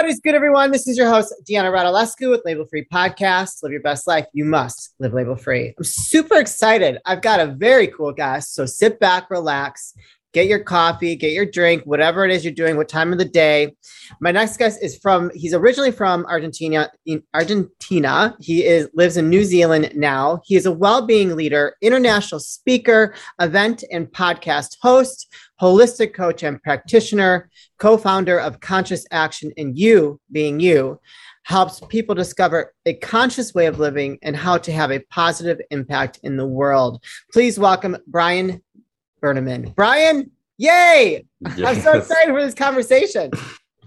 What is good, everyone? This is your host, Deanna Radulescu with Label Free Podcast. Live your best life. You must live label free. I'm super excited. I've got a very cool guest. So sit back, relax, get your coffee, get your drink, whatever it is you're doing, what time of the day. My next guest is from, he's originally from Argentina. In Argentina. He is lives in New Zealand now. He is a well-being leader, international speaker, event and podcast host, holistic coach and practitioner, co-founder of Conscious Action and You Being You. Helps people discover a conscious way of living and how to have a positive impact in the world. Please welcome Brian Berneman. Brian, yay! Yes. I'm so excited for this conversation.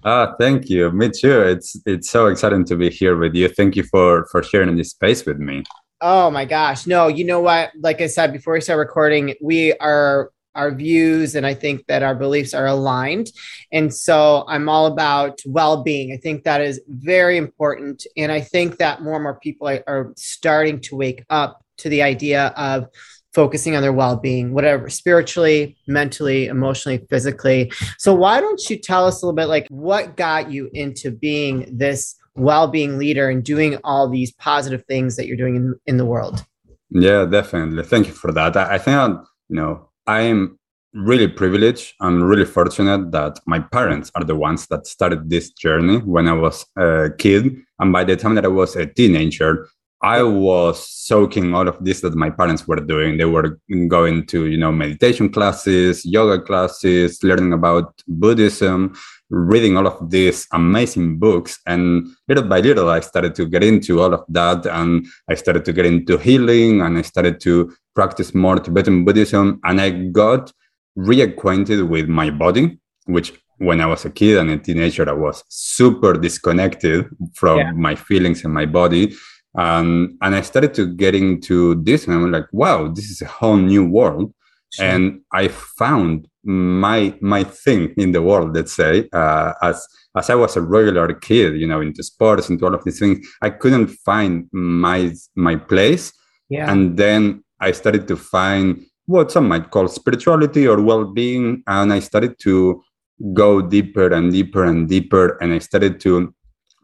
Ah, thank you. Me too. It's it's so exciting to be here with you. Thank you for for sharing this space with me. Oh my gosh. No, you know what? Like I said before we start recording, we are our views and I think that our beliefs are aligned. And so I'm all about well being. I think that is very important. And I think that more and more people are, are starting to wake up to the idea of focusing on their well-being whatever spiritually mentally emotionally physically. So why don't you tell us a little bit like what got you into being this well-being leader and doing all these positive things that you're doing in, in the world? Yeah definitely. Thank you for that. I, I think you know i am really privileged i'm really fortunate that my parents are the ones that started this journey when i was a kid. And by the time that i was a teenager I was soaking all of this that my parents were doing. They were going to, you know, meditation classes, yoga classes, learning about Buddhism, reading all of these amazing books. And little by little, I started to get into all of that. And I started to get into healing and I started to practice more Tibetan Buddhism. And I got reacquainted with my body, which when I was a kid and a teenager, I was super disconnected from yeah. my feelings and my body um, and I started to get into this, and I'm like, wow, this is a whole new world. Sure. And I found my my thing in the world. Let's say, uh, as as I was a regular kid, you know, into sports, into all of these things, I couldn't find my my place. Yeah. And then I started to find what some might call spirituality or well-being, and I started to go deeper and deeper and deeper, and I started to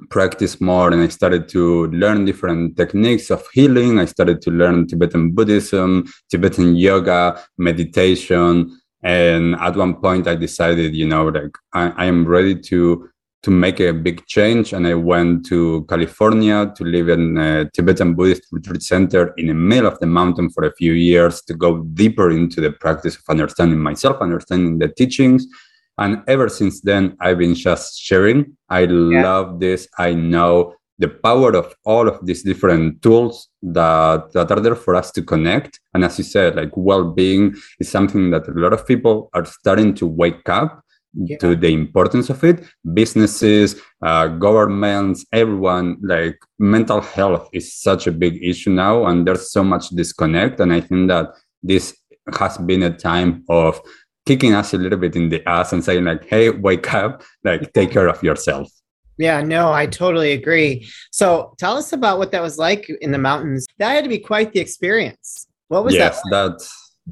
practice more and I started to learn different techniques of healing. I started to learn Tibetan Buddhism, Tibetan yoga, meditation. And at one point I decided, you know, like I, am ready to to make a big change. And I went to California to live in a Tibetan Buddhist retreat center in the middle of the mountain for a few years to go deeper into the practice of understanding myself, understanding the teachings, and ever since then, I've been just sharing. I yeah. love this. I know the power of all of these different tools that, that are there for us to connect. And as you said, like well-being is something that a lot of people are starting to wake up yeah. to the importance of it. Businesses, uh, governments, everyone, like mental health is such a big issue now, and there's so much disconnect. And I think that this has been a time of kicking us a little bit in the ass and saying like hey wake up. Like take care of yourself. Yeah no i totally agree. So tell us about what that was like in the mountains. That had to be quite the experience. What was yes, that like? that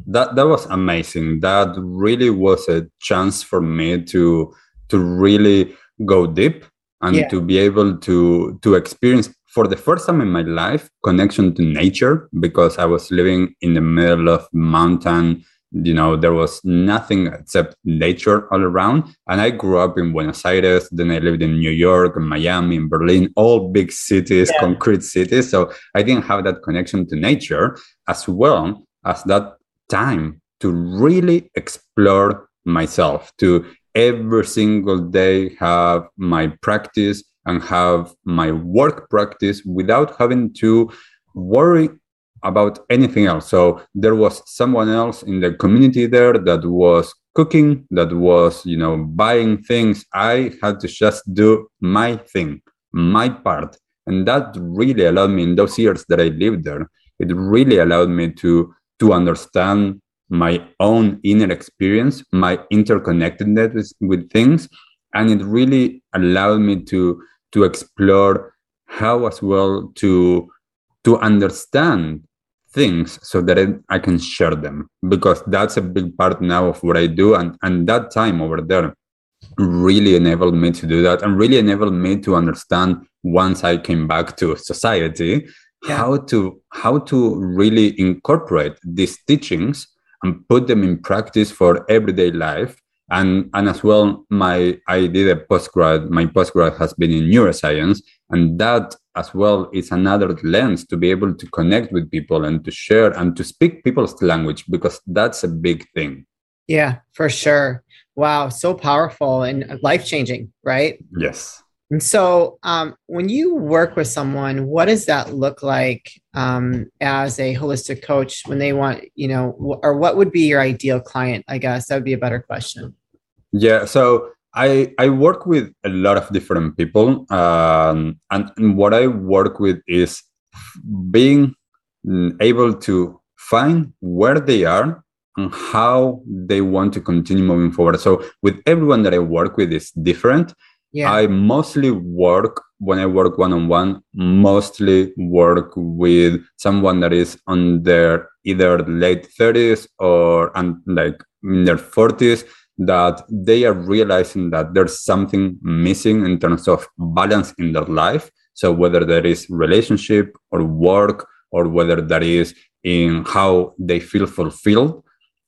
that that was amazing. That really was a chance for me to to really go deep and yeah. to be able to to experience for the first time in my life connection to nature because i was living in the middle of mountain you know there was nothing except nature all around and i grew up in buenos aires then i lived in new york and miami and berlin all big cities yeah. concrete cities so i didn't have that connection to nature as well as that time to really explore myself to every single day have my practice and have my work practice without having to worry about anything else. So there was someone else in the community there that was cooking, that was, you know, buying things. I had to just do my thing, my part. And that really allowed me in those years that I lived there, it really allowed me to to understand my own inner experience, my interconnectedness with, with things. And it really allowed me to to explore how as well to to understand things so that I can share them because that's a big part now of what I do. And, and that time over there really enabled me to do that and really enabled me to understand once i came back to society yeah. how to how to really incorporate these teachings and put them in practice for everyday life and and as well my i did a postgrad my postgrad has been in neuroscience and that as well is another lens to be able to connect with people and to share and to speak people's language because that's a big thing yeah for sure wow so powerful and life changing right yes and so, um, when you work with someone, what does that look like um, as a holistic coach when they want, you know, or what would be your ideal client? I guess that would be a better question. Yeah. So I I work with a lot of different people, um, and, and what I work with is being able to find where they are and how they want to continue moving forward. So with everyone that I work with is different yeah. I mostly work when I work one on one, mostly work with someone that is on their either late 30s or and like in their 40s that they are realizing that there's something missing in terms of balance in their life. So whether that is relationship or work or whether that is in how they feel fulfilled,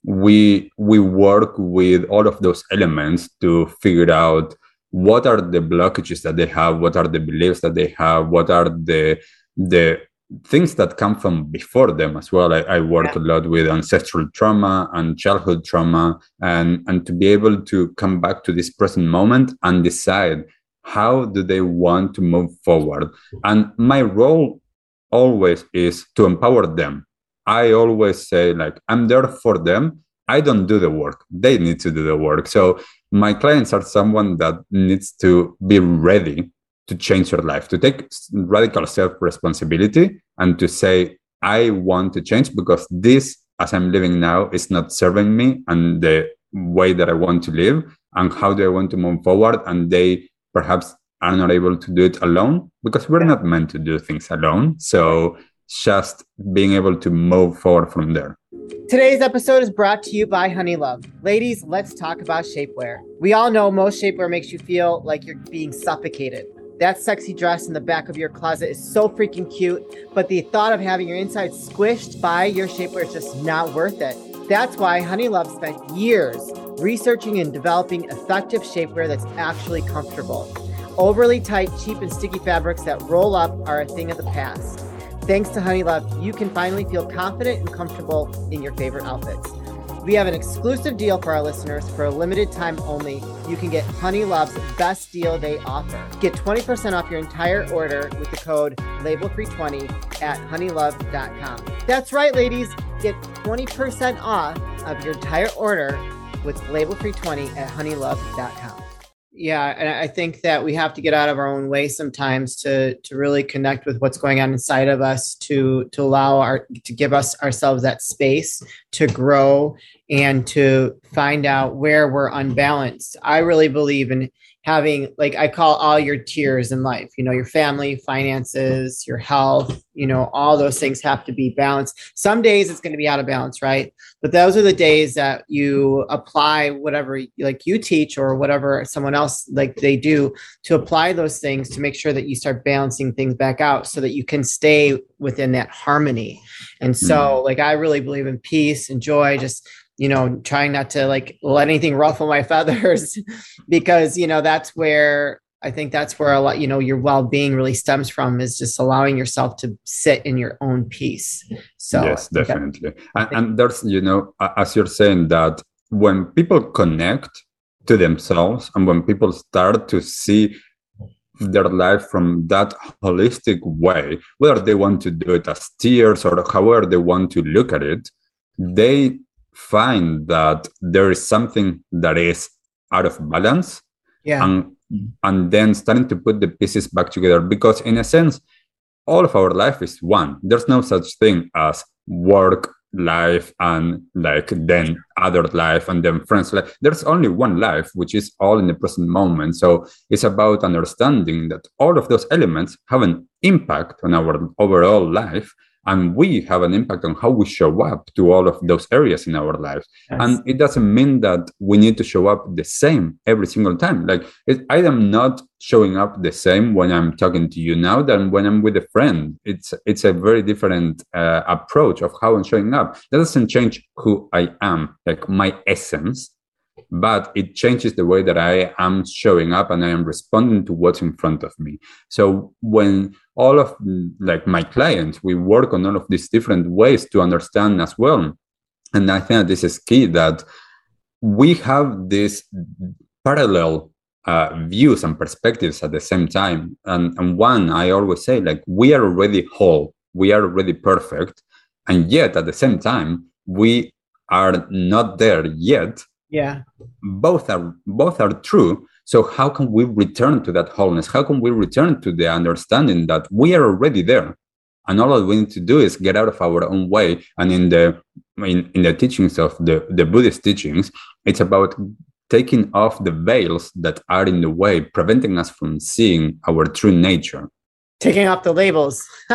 we we work with all of those elements to figure out what are the blockages that they have what are the beliefs that they have what are the the things that come from before them as well. I, I work yeah. a lot with ancestral trauma and childhood trauma and and to be able to come back to this present moment and decide how do they want to move forward. And my role always is to empower them. I always say like i'm there for them. I don't do the work. They need to do the work. So my clients are someone that needs to be ready to change your life, to take radical self responsibility and to say, I want to change because this, as I'm living now, is not serving me and the way that I want to live. And how do I want to move forward? And they perhaps are not able to do it alone because we're not meant to do things alone. So just being able to move forward from there. Today's episode is brought to you by Honeylove. Ladies, let's talk about shapewear. We all know most shapewear makes you feel like you're being suffocated. That sexy dress in the back of your closet is so freaking cute, but the thought of having your insides squished by your shapewear is just not worth it. That's why Honeylove spent years researching and developing effective shapewear that's actually comfortable. Overly tight, cheap, and sticky fabrics that roll up are a thing of the past. Thanks to Honeylove, you can finally feel confident and comfortable in your favorite outfits. We have an exclusive deal for our listeners for a limited time only. You can get Honeylove's best deal they offer. Get 20% off your entire order with the code label320 at honeylove.com. That's right, ladies. Get 20% off of your entire order with label320 at honeylove.com yeah and i think that we have to get out of our own way sometimes to to really connect with what's going on inside of us to to allow our to give us ourselves that space to grow and to find out where we're unbalanced. I really believe in having like i call all your tiers in life you know your family finances your health you know all those things have to be balanced. Some days it's going to be out of balance right? But those are the days that you apply whatever like you teach or whatever someone else like they do to apply those things to make sure that you start balancing things back out so that you can stay within that harmony. And so mm. like i really believe in peace and joy just you know, trying not to like let anything ruffle my feathers because, you know, that's where I think that's where a lot, you know, your well being really stems from is just allowing yourself to sit in your own peace. So, yes, definitely. And, and there's, you know, as you're saying that when people connect to themselves and when people start to see their life from that holistic way, whether they want to do it as tiers or however they want to look at it, they find that there is something that is out of balance yeah. and and then starting to put the pieces back together because in a sense all of our life is one. There's no such thing as work life and like then other life and then friends life. There's only one life which is all in the present moment. So it's about understanding that all of those elements have an impact on our overall life and we have an impact on how we show up to all of those areas in our lives Yes. and it doesn't mean that we need to show up the same every single time like it, i am not showing up the same when i'm talking to you now than when i'm with a friend it's it's a very different uh, approach of how i'm showing up that doesn't change who i am like my essence but it changes the way that I am showing up and I am responding to what's in front of me. So when all of like my clients, we work on all of these different ways to understand as well. And I think this is key that we have this parallel uh, views and perspectives at the same time. And, and one, I always say, like, we are already whole, we are already perfect. And yet at the same time, we are not there yet yeah. both are both are true so how can we return to that wholeness? How can we return to the understanding that we are already there? And all that we need to do is get out of our own way. And in the in, in the teachings of the the buddhist teachings it's about taking off the veils that are in the way preventing us from seeing our true nature. Taking off the labels.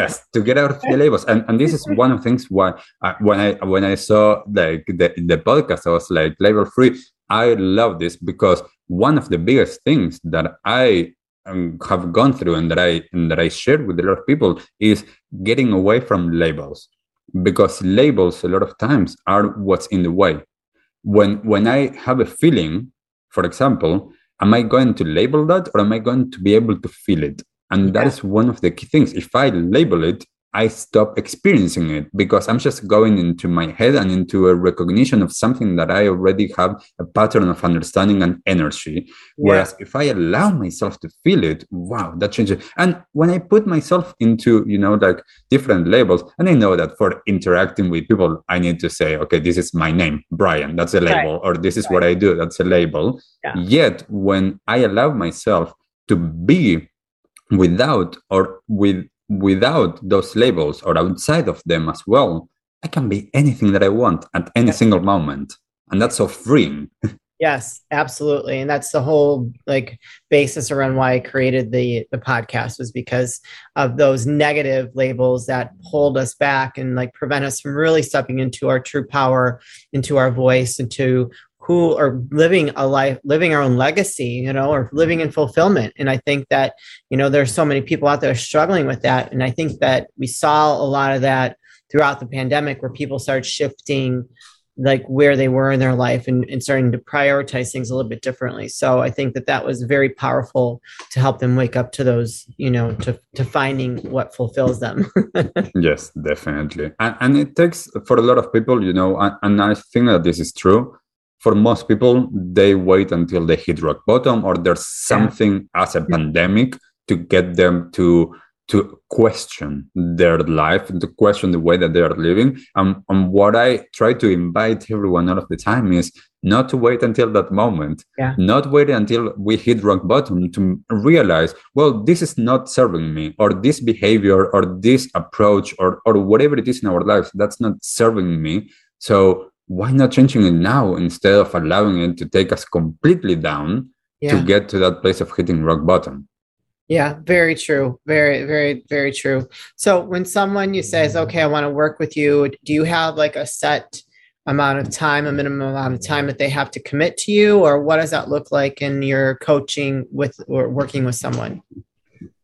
yes to get out of the labels. And, and this is one of the things why I, when i when i saw like the, the podcast i was like label free. I love this because one of the biggest things that i um, have gone through and that i and that i shared with a lot of people is getting away from labels because labels a lot of times are what's in the way when when i have a feeling for example am i going to label that or am i going to be able to feel it and that Yeah. is one of the key things. If I label it, I stop experiencing it because I'm just going into my head and into a recognition of something that I already have a pattern of understanding and energy. Whereas if I allow myself to feel it, wow, that changes. And when I put myself into, you know, like different labels, and I know that for interacting with people, I need to say, okay, this is my name, Brian, that's a Right. label, or this is what I do, that's a label. Yeah. Yet when I allow myself to be without or with without those labels or outside of them as well i can be anything that i want at any single moment and that's so freeing Yes, absolutely. And that's the whole like basis around why I created the the podcast was because of those negative labels that hold us back and like prevent us from really stepping into our true power, into our voice, into who are living a life, living our own legacy, you know, or living in fulfillment. And I think that, you know, there's so many people out there struggling with that. And I think that we saw a lot of that throughout the pandemic where people started shifting like where they were in their life and, and starting to prioritize things a little bit differently so i think that that was very powerful to help them wake up to those you know to to finding what fulfills them yes definitely and, and it takes for a lot of people you know and, and i think that this is true for most people they wait until they hit rock bottom or there's something as a pandemic to get them to to question their life and to question the way that they are living. And, and what i try to invite everyone all of the time is not to wait until that moment. Yeah. not wait until we hit rock bottom to realize well this is not serving me or this behavior or this approach or or whatever it is in our lives that's not serving me. So why not changing it now instead of allowing it to take us completely down yeah. to get to that place of hitting rock bottom? Yeah very true. Very very very true. So when someone you says okay i want to work with you do you have like a set amount of time a minimum amount of time that they have to commit to you? Or what does that look like in your coaching with or working with someone?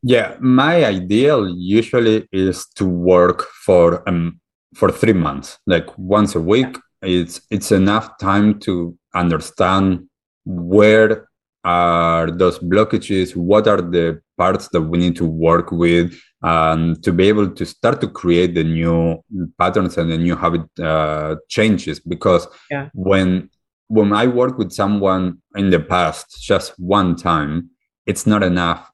Yeah, my ideal usually is to work for um for three months, like once a week. It's it's enough time to understand where are those blockages, what are the parts that we need to work with, and to be able to start to create the new patterns and the new habit uh, changes. Because Yeah. when when I work with someone in the past, just one time, it's not enough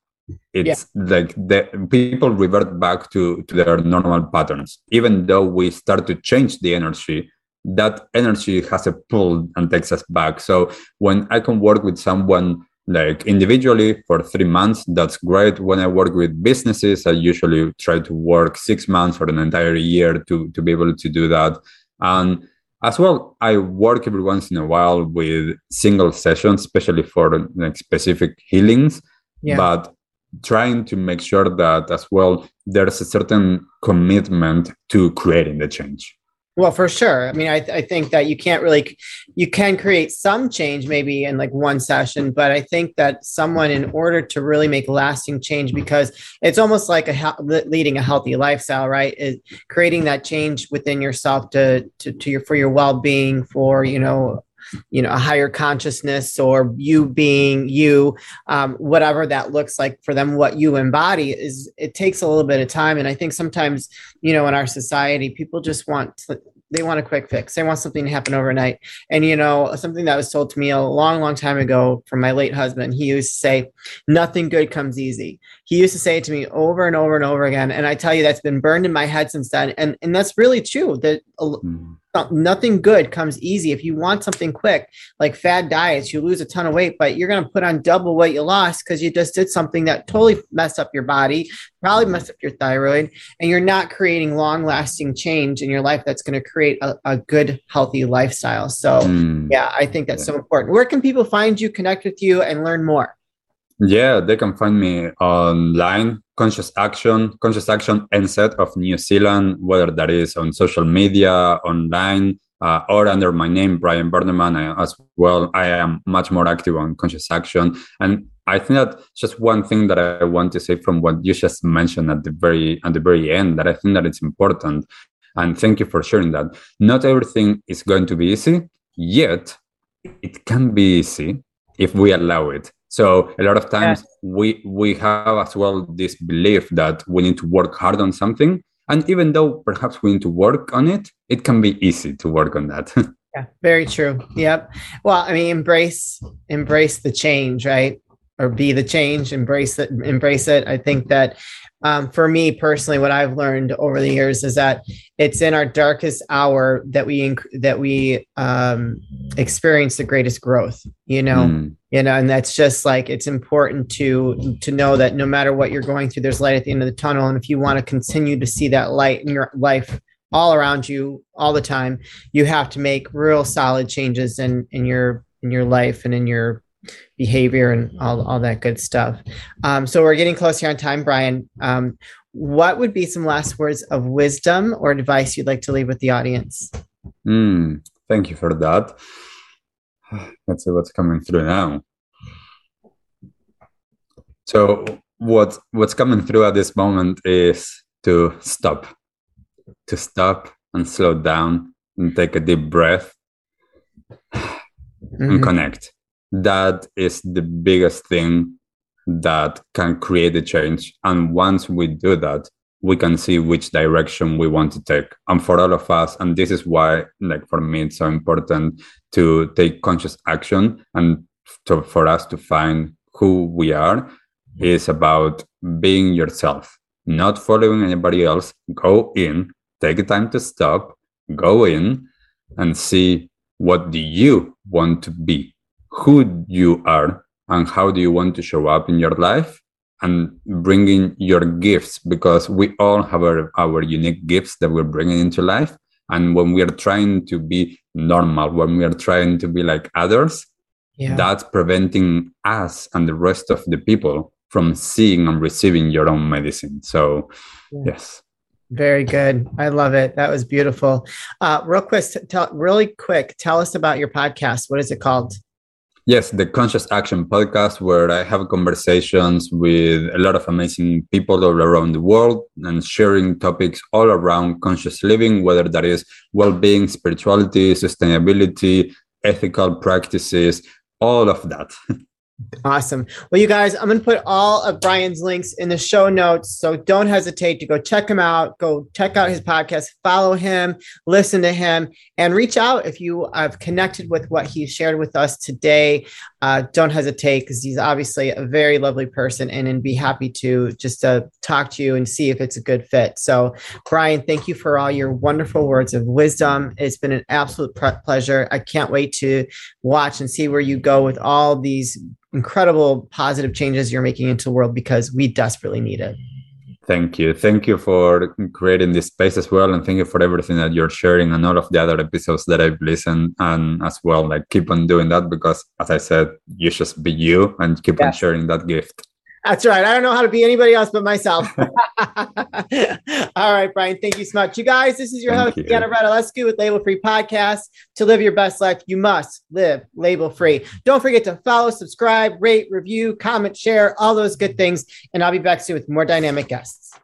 it's like the people revert back to to their normal patterns even though we start to change the energy that energy has a pull and takes us back. So when i can work with someone like individually for three months that's great. When i work with businesses i usually try to work six months or an entire year to to be able to do that. And as well i work every once in a while with single sessions especially for like specific healings. Yeah. but trying to make sure that as well there's a certain commitment to creating the change well, for sure. I mean, I, I think that you can't really, you can create some change maybe in like one session, but I think that someone, in order to really make lasting change, because it's almost like a leading a healthy lifestyle, right? Is creating that change within yourself to to, to your for your well being, for you know you know a higher consciousness or you being you um, whatever that looks like for them what you embody is it takes a little bit of time and i think sometimes you know in our society people just want to, they want a quick fix. They want something to happen overnight. And you know, something that was told to me a long, long time ago from my late husband, he used to say, nothing good comes easy. He used to say it to me over and over and over again. And I tell you, that's been burned in my head since then. And and that's really true. That mm nothing good comes easy. If you want something quick, like fad diets, you lose a ton of weight, but you're going to put on double what you lost because you just did something that totally messed up your body, probably messed up your thyroid, and you're not creating long lasting change in your life that's going to create a, a, good, healthy lifestyle. So, mm. yeah, I think that's yeah. so important. Where can people find you, connect with you, and learn more? Yeah, they can find me online, Conscious Action, Conscious Action NZ of New Zealand, whether that is on social media, online, uh, or under my name, Brian Berneman, I, as well. I am much more active on Conscious Action. And I think that just one thing that I want to say from what you just mentioned at the very at the very end, that I think that it's important. And thank you for sharing that. Not everything is going to be easy, yet it can be easy if we allow it so a lot of times we we have as well this belief that we need to work hard on something, and even though perhaps we need to work on it, it can be easy to work on that. yeah, very true. Yep. Well, I mean, embrace embrace the change, right? Or be the change, embrace it, embrace it. I think that um, for me personally, what I've learned over the years is that it's in our darkest hour that we inc- that we um, experience the greatest growth. You know, mm. you know, and that's just like it's important to to know that no matter what you're going through, there's light at the end of the tunnel, and if you want to continue to see that light in your life all around you all the time, you have to make real solid changes in in your in your life and in your behavior and all, all that good stuff. Um, so we're getting close here on time, Brian. Um, what would be some last words of wisdom or advice you'd like to leave with the audience? Mm, thank you for that. Let's see what's coming through now. So what what's coming through at this moment is to stop, to stop and slow down and take a deep breath mm-hmm. and connect that is the biggest thing that can create a change. And once we do that, we can see which direction we want to take. And for all of us, and this is why, like for me, it's so important to take conscious action and to, for us to find who we are is about being yourself, not following anybody else. Go in, take the time to stop, go in and see what do you want to be who you are and how do you want to show up in your life and bringing your gifts because we all have our, our unique gifts that we're bringing into life and when we are trying to be normal when we are trying to be like others yeah. that's preventing us and the rest of the people from seeing and receiving your own medicine so yeah. yes very good. I love it. That was beautiful. Uh, real quick, tell, really quick, tell us about your podcast. What is it called? Yes, the Conscious Action podcast, where I have conversations with a lot of amazing people all around the world and sharing topics all around conscious living, whether that is well being, spirituality, sustainability, ethical practices, all of that. Awesome. Well, you guys, I'm going to put all of Brian's links in the show notes. So don't hesitate to go check him out. Go check out his podcast, follow him, listen to him, and reach out if you have connected with what he shared with us today. Uh, don't hesitate because he's obviously a very lovely person and, and be happy to just uh, talk to you and see if it's a good fit. So, Brian, thank you for all your wonderful words of wisdom. It's been an absolute pleasure. I can't wait to watch and see where you go with all these incredible positive changes you're making into the world because we desperately need it. Thank you. Thank you for creating this space as well. And thank you for everything that you're sharing and all of the other episodes that I've listened and as well. Like keep on doing that because as I said, you just be you and keep yes. on sharing that gift. That's right. I don't know how to be anybody else but myself. All right, Brian. Thank you so much. You guys, this is your thank host. Deanna Radulescu with Label Free Podcast. To live your best life, you must live label free. Don't forget to follow, subscribe, rate, review, comment, share, all those good things. And I'll be back soon with more dynamic guests.